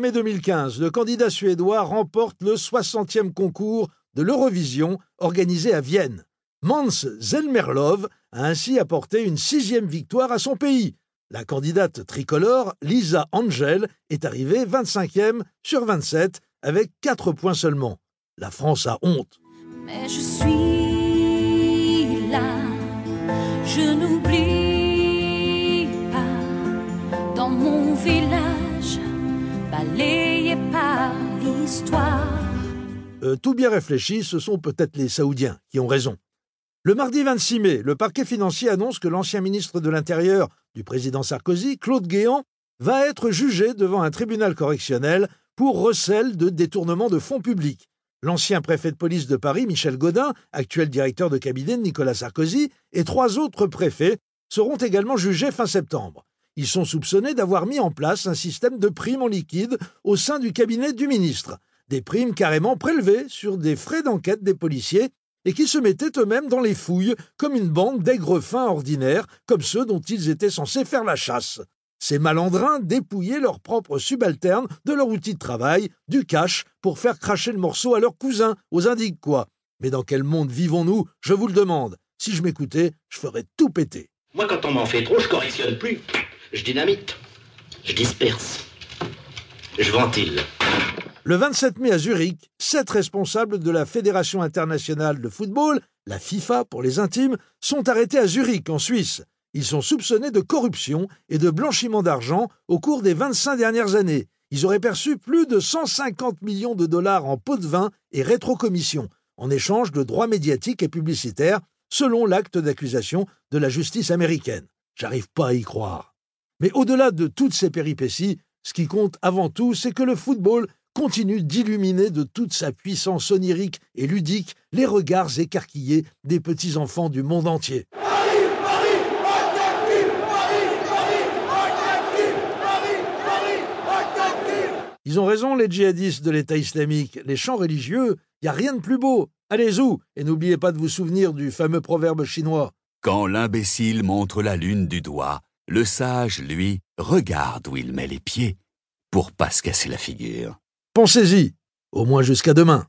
Mai 2015, le candidat suédois remporte le 60e concours de l'Eurovision organisé à Vienne. Mans Zelmerlov a ainsi apporté une sixième victoire à son pays. La candidate tricolore, Lisa Angel, est arrivée 25e sur 27 avec 4 points seulement. La France a honte. Mais je suis là, je n'oublie Euh, tout bien réfléchi, ce sont peut-être les Saoudiens qui ont raison. Le mardi 26 mai, le parquet financier annonce que l'ancien ministre de l'Intérieur du président Sarkozy, Claude Guéant, va être jugé devant un tribunal correctionnel pour recel de détournement de fonds publics. L'ancien préfet de police de Paris, Michel Godin, actuel directeur de cabinet de Nicolas Sarkozy, et trois autres préfets seront également jugés fin septembre. Ils sont soupçonnés d'avoir mis en place un système de primes en liquide au sein du cabinet du ministre, des primes carrément prélevées sur des frais d'enquête des policiers et qui se mettaient eux-mêmes dans les fouilles comme une bande d'aigres fins ordinaires, comme ceux dont ils étaient censés faire la chasse. Ces malandrins dépouillaient leurs propres subalternes de leur outil de travail, du cash, pour faire cracher le morceau à leurs cousins, aux indiques quoi. Mais dans quel monde vivons-nous? Je vous le demande. Si je m'écoutais, je ferais tout péter. Moi, quand on m'en fait trop, je correctionne plus. Je dynamite. Je disperse. Je ventile. Le 27 mai à Zurich, sept responsables de la Fédération internationale de football, la FIFA pour les intimes, sont arrêtés à Zurich, en Suisse. Ils sont soupçonnés de corruption et de blanchiment d'argent au cours des 25 dernières années. Ils auraient perçu plus de 150 millions de dollars en pots de vin et rétrocommissions, en échange de droits médiatiques et publicitaires, selon l'acte d'accusation de la justice américaine. J'arrive pas à y croire. Mais au-delà de toutes ces péripéties, ce qui compte avant tout, c'est que le football continue d'illuminer de toute sa puissance onirique et ludique les regards écarquillés des petits-enfants du monde entier. Ils ont raison, les djihadistes de l'État islamique. Les chants religieux, il n'y a rien de plus beau. Allez-y, et n'oubliez pas de vous souvenir du fameux proverbe chinois. Quand l'imbécile montre la lune du doigt, le sage, lui, regarde où il met les pieds pour pas se casser la figure. Pensez-y, au moins jusqu'à demain.